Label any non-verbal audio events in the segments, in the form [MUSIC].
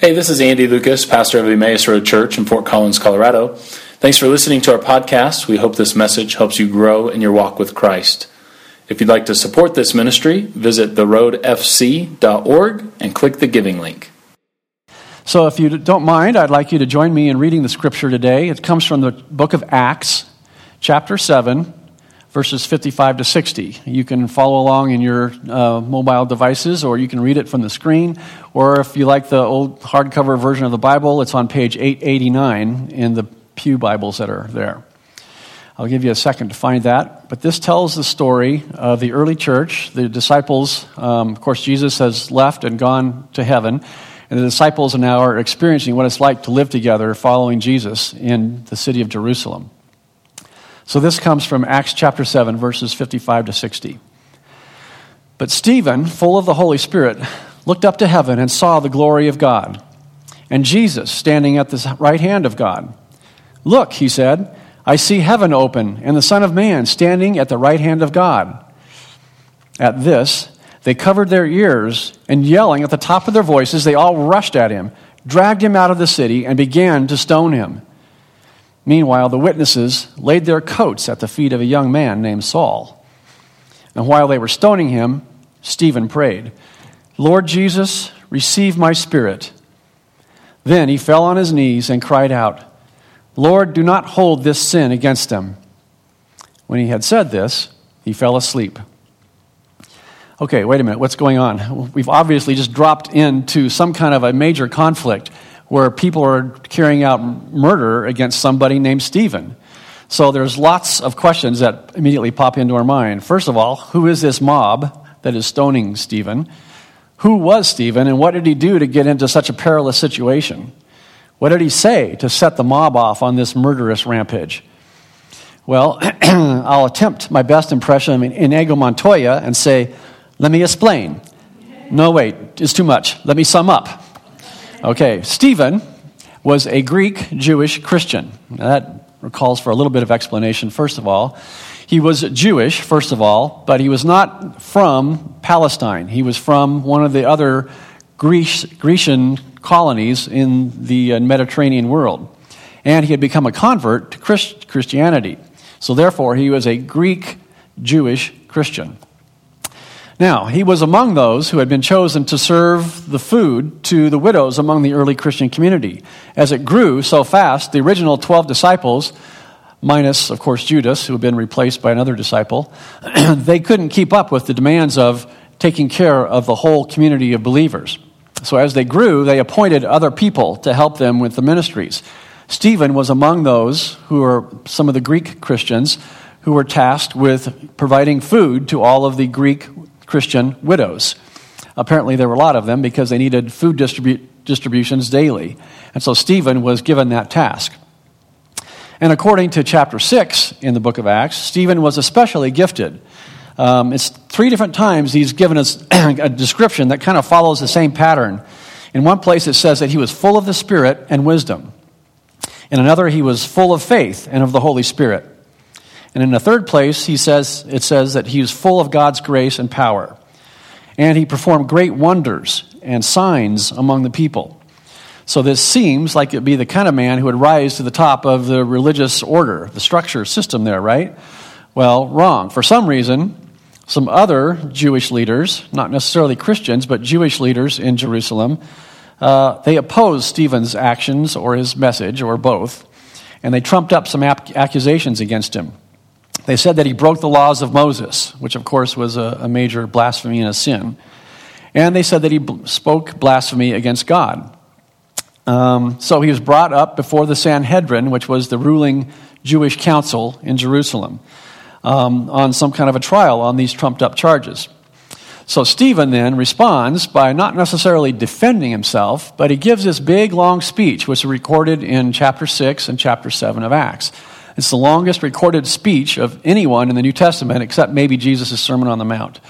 Hey, this is Andy Lucas, pastor of Emmaus Road Church in Fort Collins, Colorado. Thanks for listening to our podcast. We hope this message helps you grow in your walk with Christ. If you'd like to support this ministry, visit theroadfc.org and click the giving link. So, if you don't mind, I'd like you to join me in reading the scripture today. It comes from the book of Acts, chapter 7, verses 55 to 60. You can follow along in your uh, mobile devices, or you can read it from the screen. Or if you like the old hardcover version of the Bible, it's on page 889 in the Pew Bibles that are there. I'll give you a second to find that. But this tells the story of the early church. The disciples, um, of course, Jesus has left and gone to heaven. And the disciples now are experiencing what it's like to live together following Jesus in the city of Jerusalem. So this comes from Acts chapter 7, verses 55 to 60. But Stephen, full of the Holy Spirit, looked up to heaven and saw the glory of God, and Jesus standing at the right hand of God. Look, he said, I see heaven open, and the Son of Man standing at the right hand of God. At this, they covered their ears, and yelling at the top of their voices, they all rushed at him, dragged him out of the city, and began to stone him. Meanwhile, the witnesses laid their coats at the feet of a young man named Saul. And while they were stoning him, Stephen prayed, Lord Jesus, receive my spirit. Then he fell on his knees and cried out, Lord, do not hold this sin against them. When he had said this, he fell asleep. Okay, wait a minute, what's going on? We've obviously just dropped into some kind of a major conflict where people are carrying out murder against somebody named Stephen. So there's lots of questions that immediately pop into our mind. First of all, who is this mob that is stoning Stephen? Who was Stephen, and what did he do to get into such a perilous situation? What did he say to set the mob off on this murderous rampage? Well, [CLEARS THROAT] I'll attempt my best impression in Inigo Montoya and say, let me explain. No, wait, it's too much. Let me sum up. Okay, Stephen was a Greek Jewish Christian. Now that calls for a little bit of explanation, first of all. He was Jewish, first of all, but he was not from Palestine. He was from one of the other Greece, Grecian colonies in the uh, Mediterranean world. And he had become a convert to Christ, Christianity. So, therefore, he was a Greek Jewish Christian. Now, he was among those who had been chosen to serve the food to the widows among the early Christian community. As it grew so fast, the original 12 disciples, minus, of course, Judas, who had been replaced by another disciple, [CLEARS THROAT] they couldn't keep up with the demands of taking care of the whole community of believers. So as they grew, they appointed other people to help them with the ministries. Stephen was among those who were some of the Greek Christians who were tasked with providing food to all of the Greek Christian widows. Apparently, there were a lot of them because they needed food distribu- distributions daily. And so Stephen was given that task. And according to chapter 6 in the book of Acts, Stephen was especially gifted. Um, it's three different times he's given us [CLEARS THROAT] a description that kind of follows the same pattern. In one place, it says that he was full of the Spirit and wisdom. In another, he was full of faith and of the Holy Spirit. And in the third place, he says, it says that he was full of God's grace and power. And he performed great wonders and signs among the people. So this seems like it'd be the kind of man who would rise to the top of the religious order, the structure, system there, right? Well, wrong. For some reason, some other Jewish leaders, not necessarily Christians, but Jewish leaders in Jerusalem, uh, they opposed Stephen's actions or his message, or both, and they trumped up some ap- accusations against him. They said that he broke the laws of Moses, which of course was a, a major blasphemy and a sin. And they said that he b- spoke blasphemy against God. Um, so he was brought up before the Sanhedrin, which was the ruling Jewish council in Jerusalem, um, on some kind of a trial on these trumped up charges. So Stephen then responds by not necessarily defending himself, but he gives this big long speech, which is recorded in chapter 6 and chapter 7 of Acts. It's the longest recorded speech of anyone in the New Testament except maybe Jesus' Sermon on the Mount.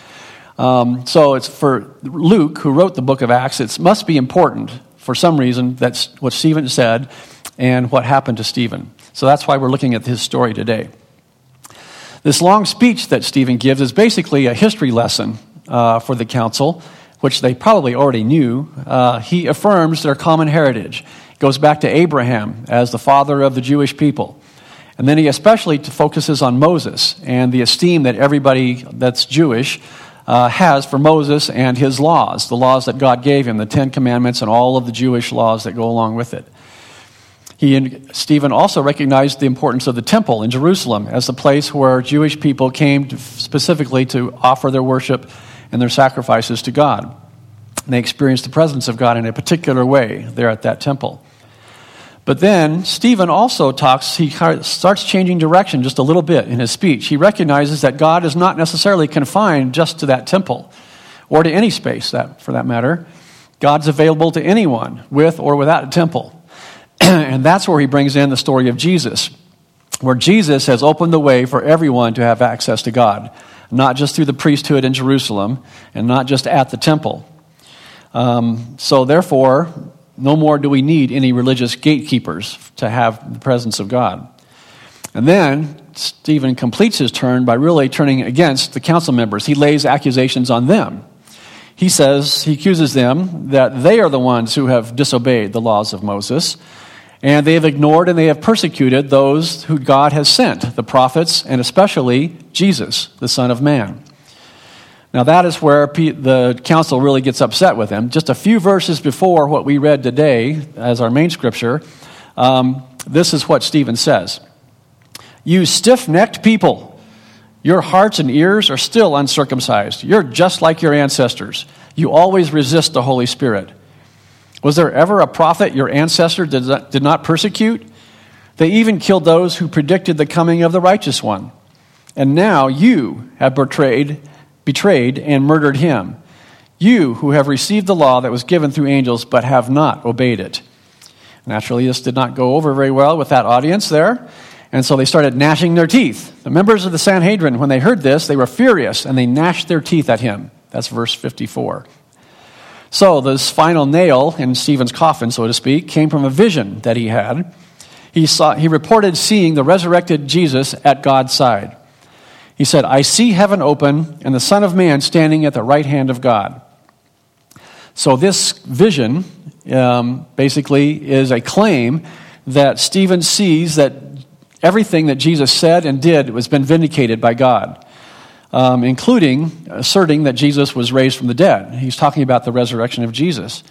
Um, so it's for Luke, who wrote the book of Acts, it must be important for some reason that's what Stephen said and what happened to Stephen. So that's why we're looking at his story today. This long speech that Stephen gives is basically a history lesson uh, for the council which they probably already knew, uh, he affirms their common heritage. He goes back to Abraham as the father of the Jewish people. And then he especially focuses on Moses and the esteem that everybody that's Jewish uh, has for Moses and his laws, the laws that God gave him, the Ten Commandments, and all of the Jewish laws that go along with it. He and Stephen also recognized the importance of the temple in Jerusalem as the place where Jewish people came to specifically to offer their worship and their sacrifices to God. And they experienced the presence of God in a particular way there at that temple. But then Stephen also talks, he starts changing direction just a little bit in his speech. He recognizes that God is not necessarily confined just to that temple or to any space that, for that matter. God's available to anyone with or without a temple. [CLEARS THROAT] and that's where he brings in the story of Jesus, where Jesus has opened the way for everyone to have access to God, not just through the priesthood in Jerusalem and not just at the temple. Um, so, therefore, no more do we need any religious gatekeepers to have the presence of God. And then Stephen completes his turn by really turning against the council members. He lays accusations on them. He says, he accuses them that they are the ones who have disobeyed the laws of Moses, and they have ignored and they have persecuted those who God has sent, the prophets, and especially Jesus, the Son of Man. Now, that is where the council really gets upset with him. Just a few verses before what we read today as our main scripture, um, this is what Stephen says You stiff necked people, your hearts and ears are still uncircumcised. You're just like your ancestors. You always resist the Holy Spirit. Was there ever a prophet your ancestor did not, did not persecute? They even killed those who predicted the coming of the righteous one. And now you have betrayed betrayed and murdered him. You who have received the law that was given through angels but have not obeyed it. Naturally, this did not go over very well with that audience there. And so they started gnashing their teeth. The members of the Sanhedrin, when they heard this, they were furious and they gnashed their teeth at him. That's verse 54. So, this final nail in Stephen's coffin, so to speak, came from a vision that he had. He, saw, he reported seeing the resurrected Jesus at God's side. He said, I see heaven open and the Son of Man standing at the right hand of God. So, this vision um, basically is a claim that Stephen sees that everything that Jesus said and did has been vindicated by God, um, including asserting that Jesus was raised from the dead. He's talking about the resurrection of Jesus.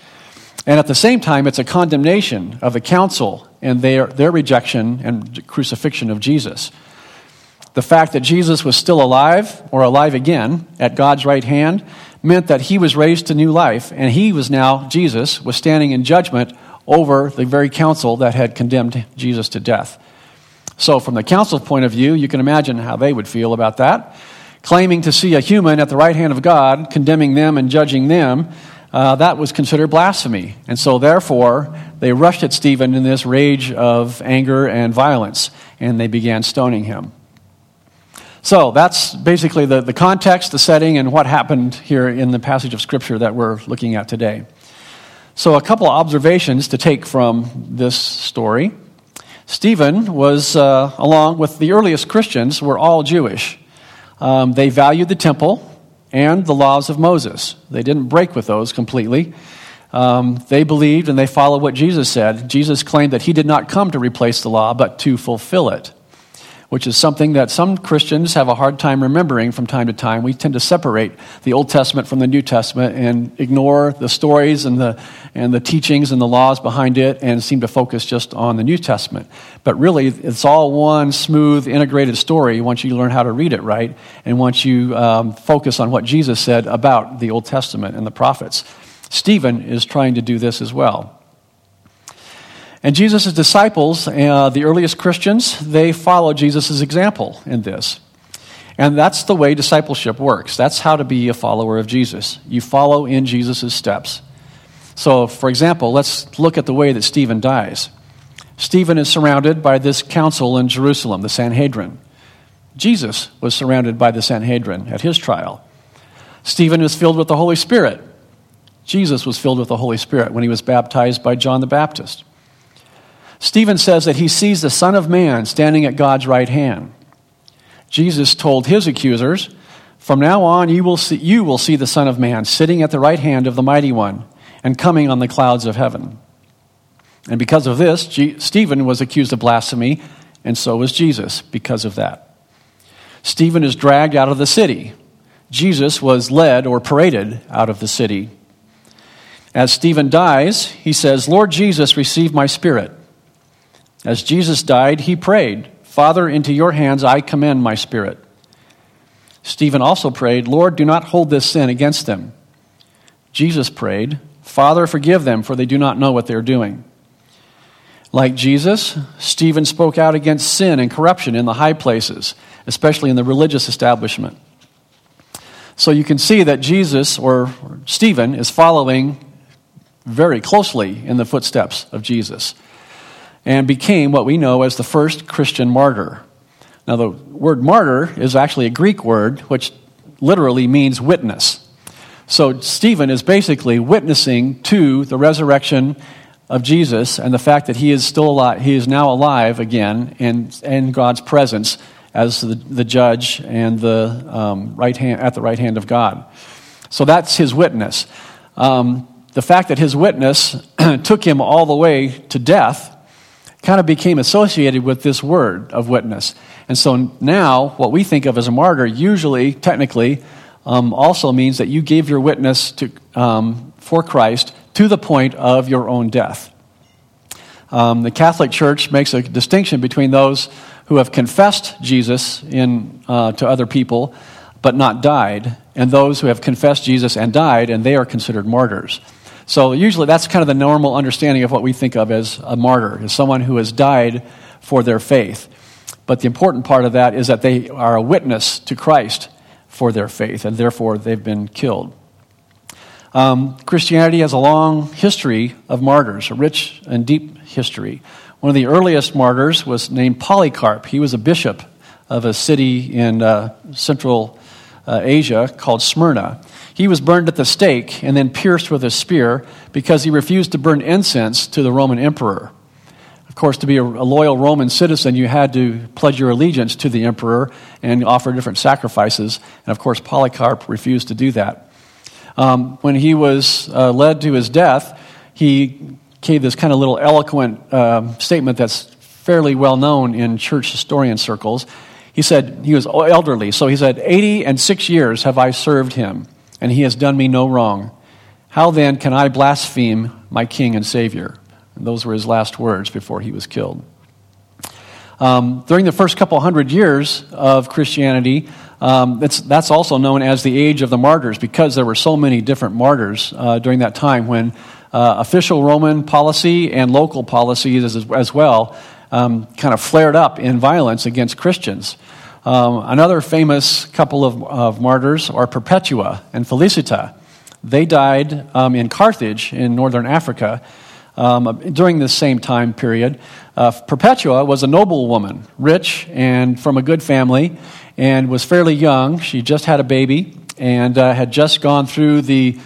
And at the same time, it's a condemnation of the council and their, their rejection and crucifixion of Jesus. The fact that Jesus was still alive, or alive again, at God's right hand, meant that he was raised to new life, and he was now, Jesus, was standing in judgment over the very council that had condemned Jesus to death. So, from the council's point of view, you can imagine how they would feel about that. Claiming to see a human at the right hand of God, condemning them and judging them, uh, that was considered blasphemy. And so, therefore, they rushed at Stephen in this rage of anger and violence, and they began stoning him. So that's basically the, the context, the setting, and what happened here in the passage of Scripture that we're looking at today. So, a couple of observations to take from this story. Stephen was, uh, along with the earliest Christians, were all Jewish. Um, they valued the temple and the laws of Moses. They didn't break with those completely. Um, they believed and they followed what Jesus said. Jesus claimed that he did not come to replace the law, but to fulfill it which is something that some Christians have a hard time remembering from time to time. We tend to separate the Old Testament from the New Testament and ignore the stories and the, and the teachings and the laws behind it and seem to focus just on the New Testament. But really, it's all one smooth, integrated story once you learn how to read it right and once you um, focus on what Jesus said about the Old Testament and the prophets. Stephen is trying to do this as well. And Jesus' disciples, uh, the earliest Christians, they follow Jesus' example in this. And that's the way discipleship works. That's how to be a follower of Jesus. You follow in Jesus' steps. So, for example, let's look at the way that Stephen dies. Stephen is surrounded by this council in Jerusalem, the Sanhedrin. Jesus was surrounded by the Sanhedrin at his trial. Stephen is filled with the Holy Spirit. Jesus was filled with the Holy Spirit when he was baptized by John the Baptist. Stephen says that he sees the Son of Man standing at God's right hand. Jesus told his accusers, From now on, you will, see, you will see the Son of Man sitting at the right hand of the Mighty One and coming on the clouds of heaven. And because of this, G- Stephen was accused of blasphemy, and so was Jesus because of that. Stephen is dragged out of the city. Jesus was led or paraded out of the city. As Stephen dies, he says, Lord Jesus, receive my spirit. As Jesus died, he prayed, Father, into your hands I commend my spirit. Stephen also prayed, Lord, do not hold this sin against them. Jesus prayed, Father, forgive them, for they do not know what they are doing. Like Jesus, Stephen spoke out against sin and corruption in the high places, especially in the religious establishment. So you can see that Jesus, or Stephen, is following very closely in the footsteps of Jesus and became what we know as the first Christian martyr. Now, the word martyr is actually a Greek word which literally means witness. So, Stephen is basically witnessing to the resurrection of Jesus and the fact that he is still alive, he is now alive again in, in God's presence as the, the judge and the um, right hand, at the right hand of God. So that's his witness. Um, the fact that his witness [CLEARS THROAT] took him all the way to death kind of became associated with this word of witness. And so now, what we think of as a martyr usually, technically, um, also means that you gave your witness to, um, for Christ to the point of your own death. Um, the Catholic Church makes a distinction between those who have confessed Jesus in, uh, to other people but not died, and those who have confessed Jesus and died, and they are considered martyrs. So usually that's kind of the normal understanding of what we think of as a martyr, as someone who has died for their faith. But the important part of that is that they are a witness to Christ for their faith, and therefore they've been killed. Um, Christianity has a long history of martyrs, a rich and deep history. One of the earliest martyrs was named Polycarp. He was a bishop of a city in uh, Central uh, Asia called Smyrna. He was burned at the stake and then pierced with a spear because he refused to burn incense to the Roman emperor. Of course, to be a, loyal Roman citizen, you had to pledge your allegiance to the emperor and offer different sacrifices. And of course, Polycarp refused to do that. Um, when he was uh, led to his death, he gave this kind of little eloquent uh, statement that's fairly well known in church historian circles. He said, he was elderly, so he said, 80 and six years have I served him, and he has done me no wrong. How then can I blaspheme my King and Savior? And those were his last words before he was killed. Um, during the first couple hundred years of Christianity, um, that's also known as the age of the martyrs because there were so many different martyrs uh, during that time when uh, official Roman policy and local policies as, as well um, kind of flared up in violence against Christians. Um, another famous couple of, of, martyrs are Perpetua and Felicita. They died um, in Carthage in northern Africa um, during this same time period. Uh, Perpetua was a noble woman, rich and from a good family, and was fairly young. She just had a baby and uh, had just gone through the,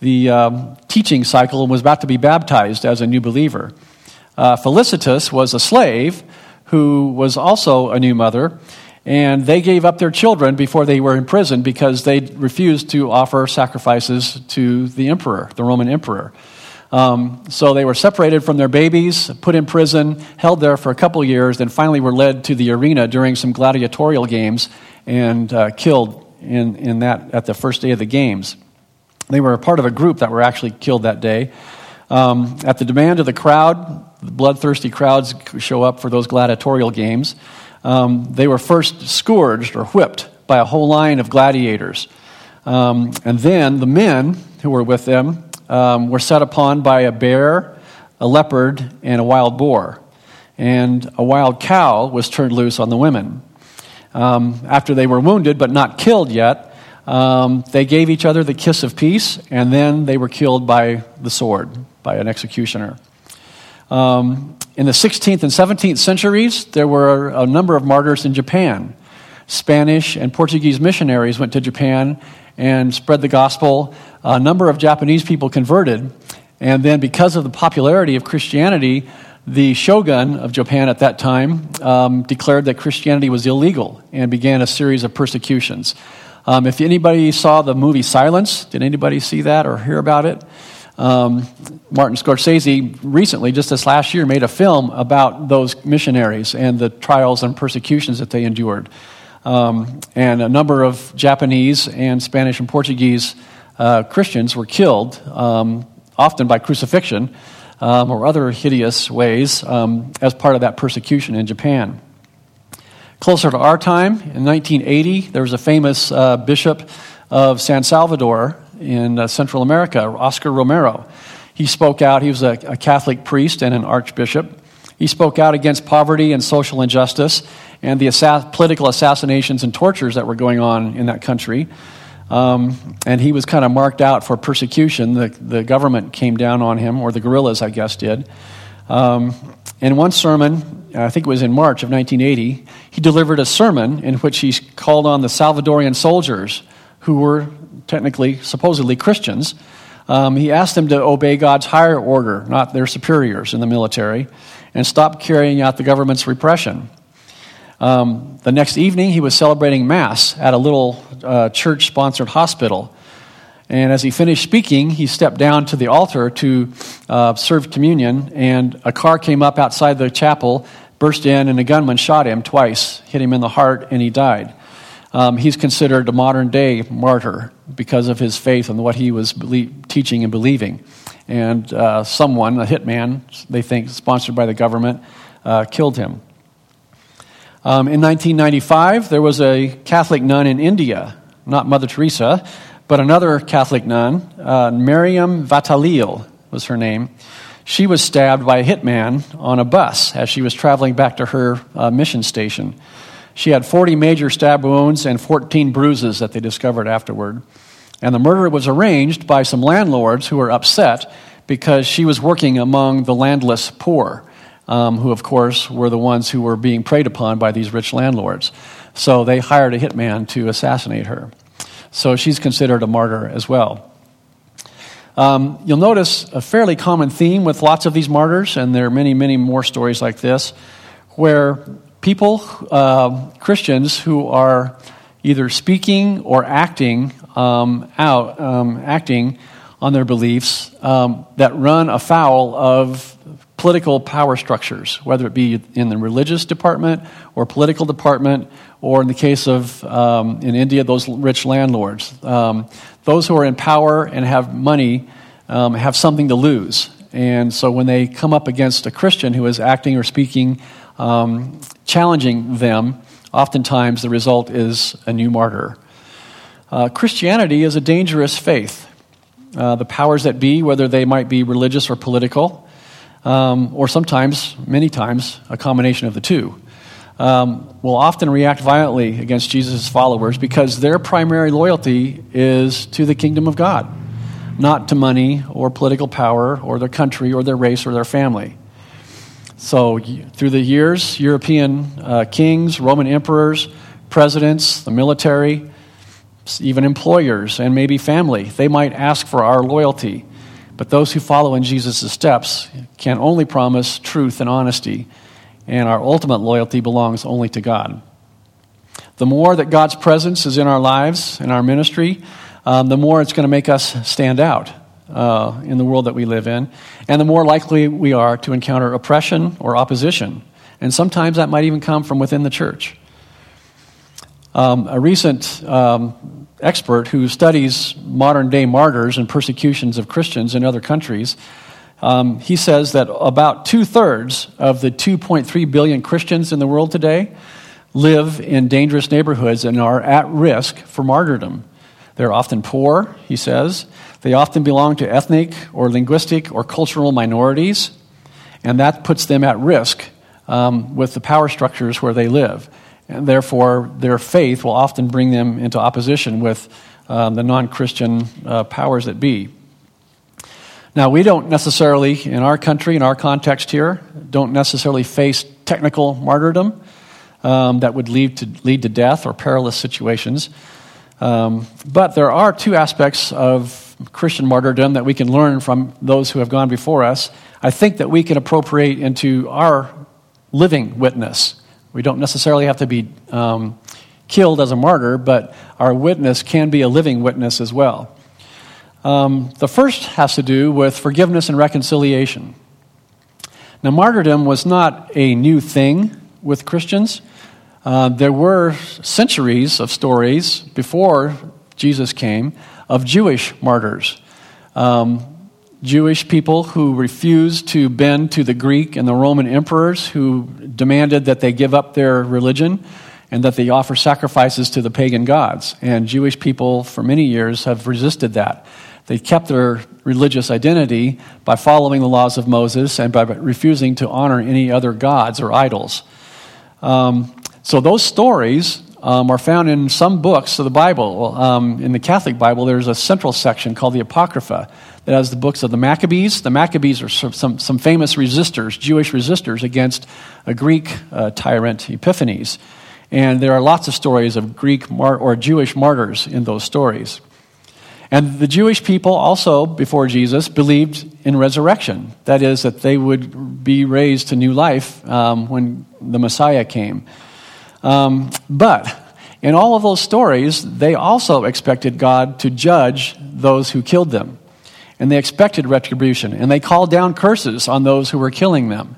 the um, teaching cycle and was about to be baptized as a new believer. Uh, Felicitas was a slave who was also a new mother, and they gave up their children before they were in prison because they refused to offer sacrifices to the emperor, the Roman emperor. Um, so they were separated from their babies, put in prison, held there for a couple years, then finally were led to the arena during some gladiatorial games and uh, killed in, in that at the first day of the games. They were a part of a group that were actually killed that day. Um, at the demand of the crowd, the bloodthirsty crowds show up for those gladiatorial games. Um, they were first scourged or whipped by a whole line of gladiators. Um, and then the men who were with them um, were set upon by a bear, a leopard, and a wild boar. And a wild cow was turned loose on the women. Um, after they were wounded but not killed yet, um, they gave each other the kiss of peace, and then they were killed by the sword, by an executioner. Um, in the 16th and 17th centuries, there were a number of martyrs in Japan. Spanish and Portuguese missionaries went to Japan and spread the gospel. A number of Japanese people converted. And then, because of the popularity of Christianity, the shogun of Japan at that time um, declared that Christianity was illegal and began a series of persecutions. Um, if anybody saw the movie Silence, did anybody see that or hear about it? Um, Martin Scorsese recently, just this last year, made a film about those missionaries and the trials and persecutions that they endured. Um, and a number of Japanese and Spanish and Portuguese uh, Christians were killed, um, often by crucifixion um, or other hideous ways, um, as part of that persecution in Japan. Closer to our time, in 1980, there was a famous uh, bishop of San Salvador in uh, Central America, Oscar Romero. He spoke out, he was a, a Catholic priest and an archbishop. He spoke out against poverty and social injustice and the political assassinations and tortures that were going on in that country. Um, and he was kind of marked out for persecution. The, the government came down on him, or the guerrillas, I guess, did. Um, in one sermon, I think it was in March of 1980, he delivered a sermon in which he called on the Salvadorian soldiers, who were technically, supposedly Christians. Um, he asked them to obey God's higher order, not their superiors in the military, and stop carrying out the government's repression. Um, the next evening, he was celebrating Mass at a little uh, church sponsored hospital. And as he finished speaking, he stepped down to the altar to uh, serve communion, and a car came up outside the chapel, burst in, and a gunman shot him twice, hit him in the heart, and he died. Um, he's considered a modern day martyr because of his faith and what he was teaching and believing. And uh, someone, a hitman, they think, sponsored by the government, uh, killed him. Um, in 1995, there was a Catholic nun in India, not Mother Teresa, but another Catholic nun, uh, Vattalil was her name. She was stabbed by a hitman on a bus as she was traveling back to her uh, mission station. She had 40 major stab wounds and 14 bruises that they discovered afterward. And the murder was arranged by some landlords who were upset because she was working among the landless poor um, who, of course, were the ones who were being preyed upon by these rich landlords. So they hired a hitman to assassinate her. So she's considered a martyr as well. Um, you'll notice a fairly common theme with lots of these martyrs, and there are many, many more stories like this, where people, uh, Christians, who are either speaking or acting um, out, um, acting on their beliefs um, that run afoul of political power structures, whether it be in the religious department or political department, or in the case of um, in India, those rich landlords. Um, those who are in power and have money um, have something to lose. And so when they come up against a Christian who is acting or speaking, um, challenging them, oftentimes the result is a new martyr. Uh, Christianity is a dangerous faith. Uh, the powers that be, whether they might be religious or political, um, or sometimes, many times, a combination of the two, um, will often react violently against Jesus' followers because their primary loyalty is to the kingdom of God, not to money or political power or their country or their race or their family. So, through the years, European uh, kings, Roman emperors, presidents, the military, even employers, and maybe family, they might ask for our loyalty. But those who follow in Jesus' steps can only promise truth and honesty, and our ultimate loyalty belongs only to God. The more that God's presence is in our lives, in our ministry, um, the more it's going to make us stand out uh, in the world that we live in, and the more likely we are to encounter oppression or opposition. And sometimes that might even come from within the church. Um, a recent um, expert who studies modern day martyrs and persecutions of Christians in other countries, um, he says that about two thirds of the 2.3 billion Christians in the world today live in dangerous neighborhoods and are at risk for martyrdom. They're often poor, he says. They often belong to ethnic or linguistic or cultural minorities, and that puts them at risk um, with the power structures where they live and therefore their faith will often bring them into opposition with um, the non Christian uh, powers that be. Now, we don't necessarily, in our country, in our context here, don't necessarily face technical martyrdom um, that would lead to, lead to death or perilous situations. Um, but there are two aspects of Christian martyrdom that we can learn from those who have gone before us. I think that we can appropriate into our living witness. We don't necessarily have to be um, killed as a martyr, but our witness can be a living witness as well. Um, the first has to do with forgiveness and reconciliation. Now, martyrdom was not a new thing with Christians. Uh, there were centuries of stories before Jesus came of Jewish martyrs. Um, Jewish people who refused to bend to the Greek and the Roman emperors who demanded that they give up their religion and that they offer sacrifices to the pagan gods. And Jewish people, for many years, have resisted that. They kept their religious identity by following the laws of Moses and by refusing to honor any other gods or idols. Um, so those stories um, are found in some books of the Bible. Um, in the Catholic Bible, there's a central section called the Apocrypha that has the books of the Maccabees. The Maccabees are some, some famous resistors, Jewish resistors against a Greek uh, tyrant, Epiphanes. And there are lots of stories of Greek mar- or Jewish martyrs in those stories. And the Jewish people also, before Jesus, believed in resurrection. That is, that they would be raised to new life um, when the Messiah came. Um, but in all of those stories, they also expected God to judge those who killed them. And they expected retribution. And they called down curses on those who were killing them.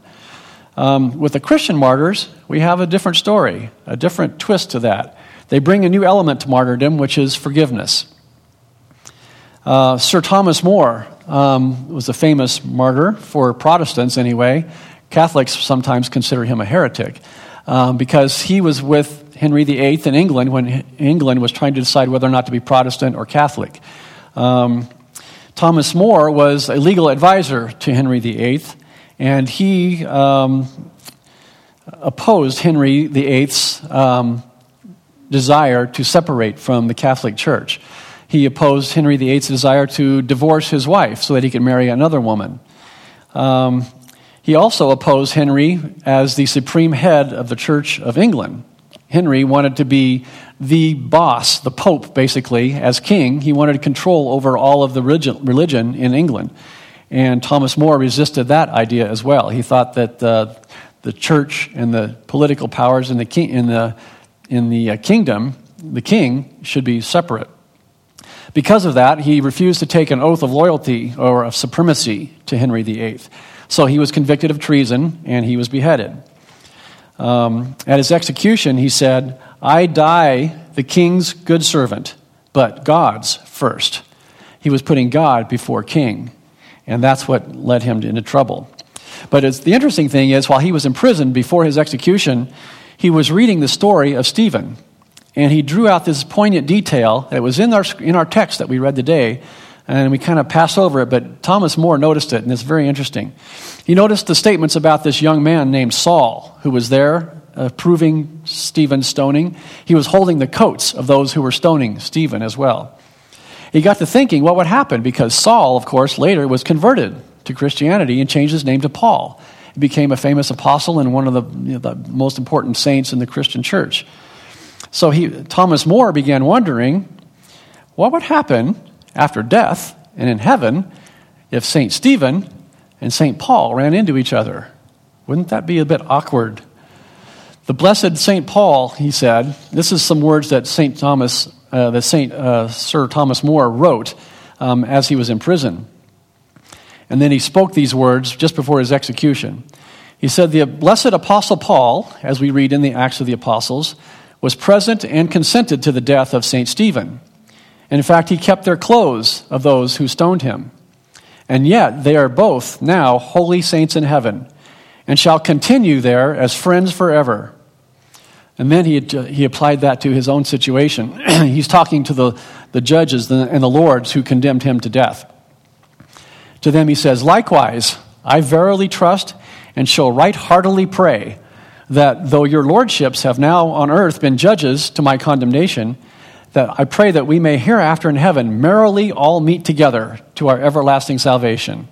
Um, with the Christian martyrs, we have a different story, a different twist to that. They bring a new element to martyrdom, which is forgiveness. Uh, Sir Thomas More um, was a famous martyr for Protestants, anyway. Catholics sometimes consider him a heretic um, because he was with Henry VIII in England when England was trying to decide whether or not to be Protestant or Catholic. Um, Thomas More was a legal advisor to Henry VIII, and he um, opposed Henry VIII's um, desire to separate from the Catholic Church. He opposed Henry VIII's desire to divorce his wife so that he could marry another woman. Um, he also opposed Henry as the supreme head of the Church of England. Henry wanted to be the boss, the Pope, basically, as king. He wanted control over all of the religion in England. And Thomas More resisted that idea as well. He thought that uh, the church and the political powers in the, king, in the, in the uh, kingdom, the king, should be separate. Because of that, he refused to take an oath of loyalty or of supremacy to Henry VIII. So he was convicted of treason and he was beheaded. Um, at his execution, he said, I die the king's good servant, but God's first. He was putting God before king, and that's what led him into trouble. But it's, the interesting thing is, while he was in prison before his execution, he was reading the story of Stephen. And he drew out this poignant detail that was in our, in our text that we read today and we kind of pass over it, but Thomas More noticed it, and it's very interesting. He noticed the statements about this young man named Saul, who was there uh, approving Stephen's stoning. He was holding the coats of those who were stoning Stephen as well. He got to thinking what would happen because Saul, of course, later was converted to Christianity and changed his name to Paul. He became a famous apostle and one of the, you know, the most important saints in the Christian church. So he, Thomas More began wondering what would happen after death and in heaven if St. Stephen and St. Paul ran into each other. Wouldn't that be a bit awkward? The blessed St. Paul, he said, this is some words that St. Thomas, uh, that St. Uh, Sir Thomas More wrote um, as he was in prison. And then he spoke these words just before his execution. He said, The blessed Apostle Paul, as we read in the Acts of the Apostles, was present and consented to the death of St. Stephen. In fact, he kept their clothes of those who stoned him. And yet they are both now holy saints in heaven and shall continue there as friends forever. And then he, he applied that to his own situation. [CLEARS THROAT] He's talking to the, the judges and the lords who condemned him to death. To them he says, Likewise, I verily trust and shall right heartily pray that though your lordships have now on earth been judges to my condemnation, that I pray that we may hereafter in heaven merrily all meet together to our everlasting salvation.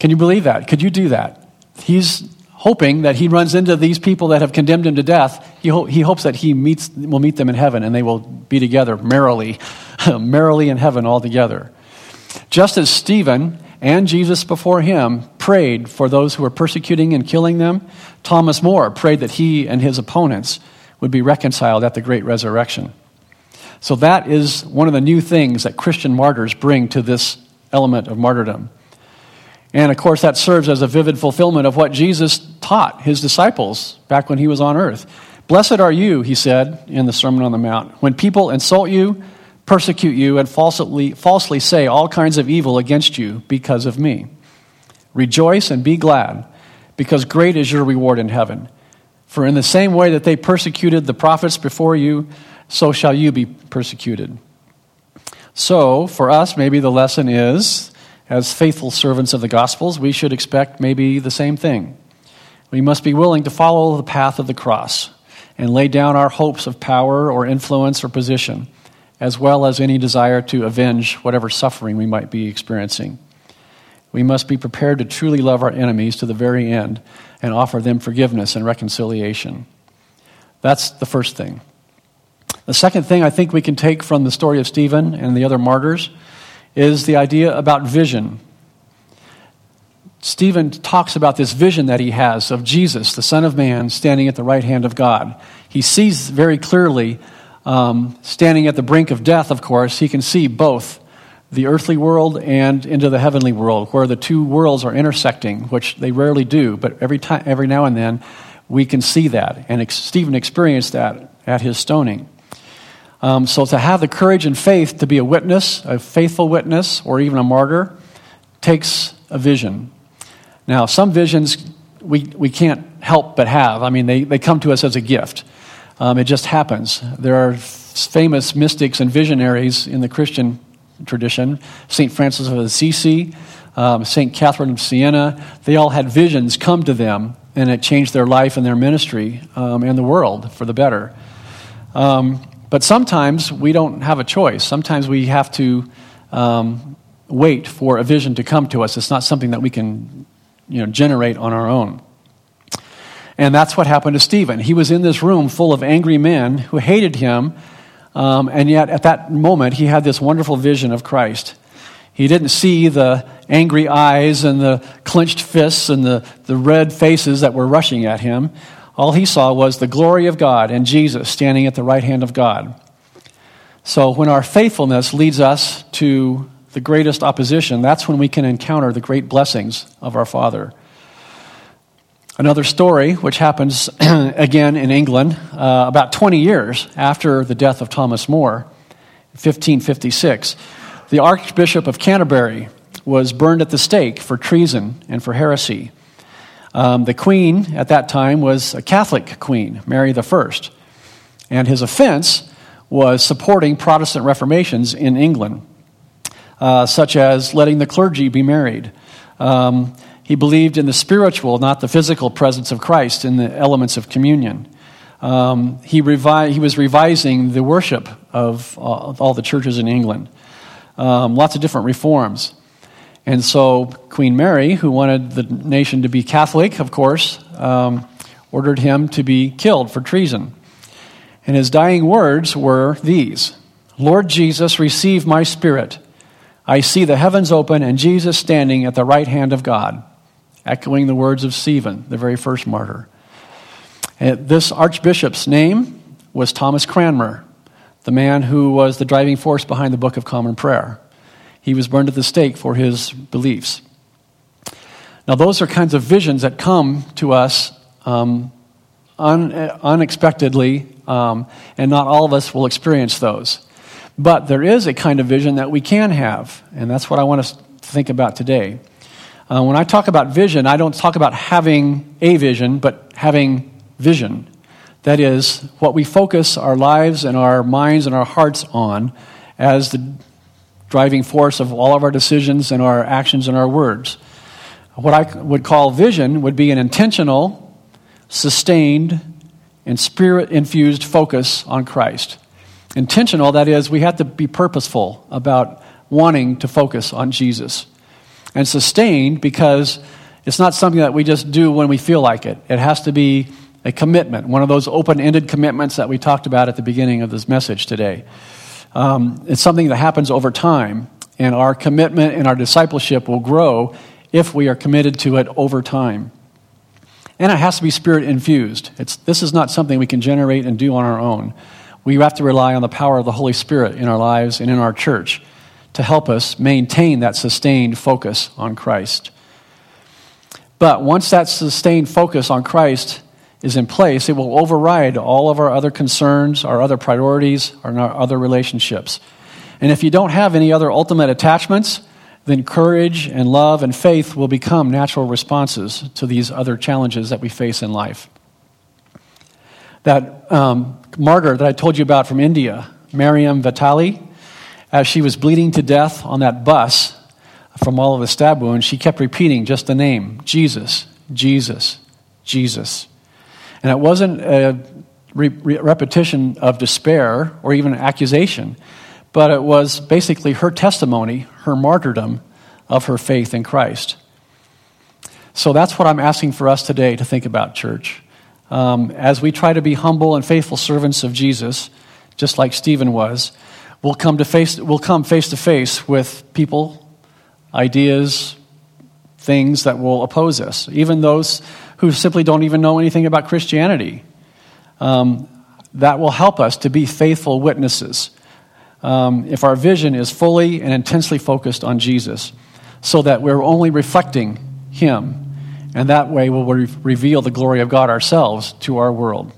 Can you believe that? Could you do that? He's hoping that he runs into these people that have condemned him to death. He, ho- he hopes that he meets, will meet them in heaven and they will be together merrily, [LAUGHS] merrily in heaven all together. Just as Stephen and Jesus before him prayed for those who were persecuting and killing them, Thomas More prayed that he and his opponents would be reconciled at the great resurrection. So that is one of the new things that Christian martyrs bring to this element of martyrdom. And of course, that serves as a vivid fulfillment of what Jesus taught his disciples back when he was on earth. Blessed are you, he said in the Sermon on the Mount, when people insult you, persecute you, and falsely, falsely say all kinds of evil against you because of me. Rejoice and be glad, because great is your reward in heaven. For in the same way that they persecuted the prophets before you, so shall you be persecuted. So, for us, maybe the lesson is as faithful servants of the Gospels, we should expect maybe the same thing. We must be willing to follow the path of the cross and lay down our hopes of power or influence or position, as well as any desire to avenge whatever suffering we might be experiencing. We must be prepared to truly love our enemies to the very end and offer them forgiveness and reconciliation. That's the first thing. The second thing I think we can take from the story of Stephen and the other martyrs is the idea about vision. Stephen talks about this vision that he has of Jesus, the Son of Man, standing at the right hand of God. He sees very clearly, um, standing at the brink of death, of course, he can see both the earthly world and into the heavenly world, where the two worlds are intersecting, which they rarely do, but every, time, every now and then we can see that. And Stephen experienced that at his stoning. Um, so to have the courage and faith to be a witness, a faithful witness, or even a martyr, takes a vision. Now, some visions we, we can't help but have. I mean, they, they come to us as a gift. Um, it just happens. There are famous mystics and visionaries in the Christian tradition St. Francis of Assisi, um, St. Catherine of Siena. They all had visions come to them, and it changed their life and their ministry um, and the world for the better. Um, but sometimes we don't have a choice. Sometimes we have to um, wait for a vision to come to us. It's not something that we can you know, generate on our own. And that's what happened to Stephen. He was in this room full of angry men who hated him, um, and yet at that moment he had this wonderful vision of Christ. He didn't see the angry eyes and the clenched fists and the, the red faces that were rushing at him. All he saw was the glory of God and Jesus standing at the right hand of God. So when our faithfulness leads us to the greatest opposition, that's when we can encounter the great blessings of our Father. Another story, which happens [CLEARS THROAT] again in England uh, about 20 years after the death of Thomas More, 1556. The Archbishop of Canterbury was burned at the stake for treason and for heresy. Um, the queen at that time was a Catholic queen, Mary I. And his offense was supporting Protestant reformations in England, uh, such as letting the clergy be married. Um, he believed in the spiritual, not the physical presence of Christ in the elements of communion. Um, he, revi- he was revising the worship of all, of all the churches in England. Um, lots of different reforms. And so Queen Mary, who wanted the nation to be Catholic, of course, um, ordered him to be killed for treason. And his dying words were these Lord Jesus, receive my spirit. I see the heavens open and Jesus standing at the right hand of God, echoing the words of Stephen, the very first martyr. And this archbishop's name was Thomas Cranmer, the man who was the driving force behind the Book of Common Prayer. He was burned at the stake for his beliefs. Now, those are kinds of visions that come to us um, un- unexpectedly, um, and not all of us will experience those. But there is a kind of vision that we can have, and that's what I want us to think about today. Uh, when I talk about vision, I don't talk about having a vision, but having vision. That is, what we focus our lives and our minds and our hearts on as the driving force of all of our decisions and our actions and our words. What I would call vision would be an intentional, sustained, and spirit infused focus on Christ. Intentional, that is, we have to be purposeful about wanting to focus on Jesus. And sustained because it's not something that we just do when we feel like it. It has to be a commitment, one of those open ended commitments that we talked about at the beginning of this message today. Um, it's something that happens over time, and our commitment and our discipleship will grow if we are committed to it over time. And it has to be spirit infused. This is not something we can generate and do on our own. We have to rely on the power of the Holy Spirit in our lives and in our church to help us maintain that sustained focus on Christ. But once that sustained focus on Christ is in place, it will override all of our other concerns, our other priorities, our other relationships. And if you don't have any other ultimate attachments, then courage and love and faith will become natural responses to these other challenges that we face in life. That um, martyr that I told you about from India, Mariam Vattalil, as she was bleeding to death on that bus from all of the stab wounds, she kept repeating just the name Jesus, Jesus, Jesus. And it wasn't a re- repetition of despair or even accusation, but it was basically her testimony, her martyrdom of her faith in Christ. So that's what I'm asking for us today to think about, church. Um, as we try to be humble and faithful servants of Jesus, just like Stephen was, we'll come, to face, we'll come face to face with people, ideas, things that will oppose us, even those who simply don't even know anything about Christianity. Um, that will help us to be faithful witnesses um, if our vision is fully and intensely focused on Jesus, so that we're only reflecting Him. And that way we'll re- reveal the glory of God ourselves to our world.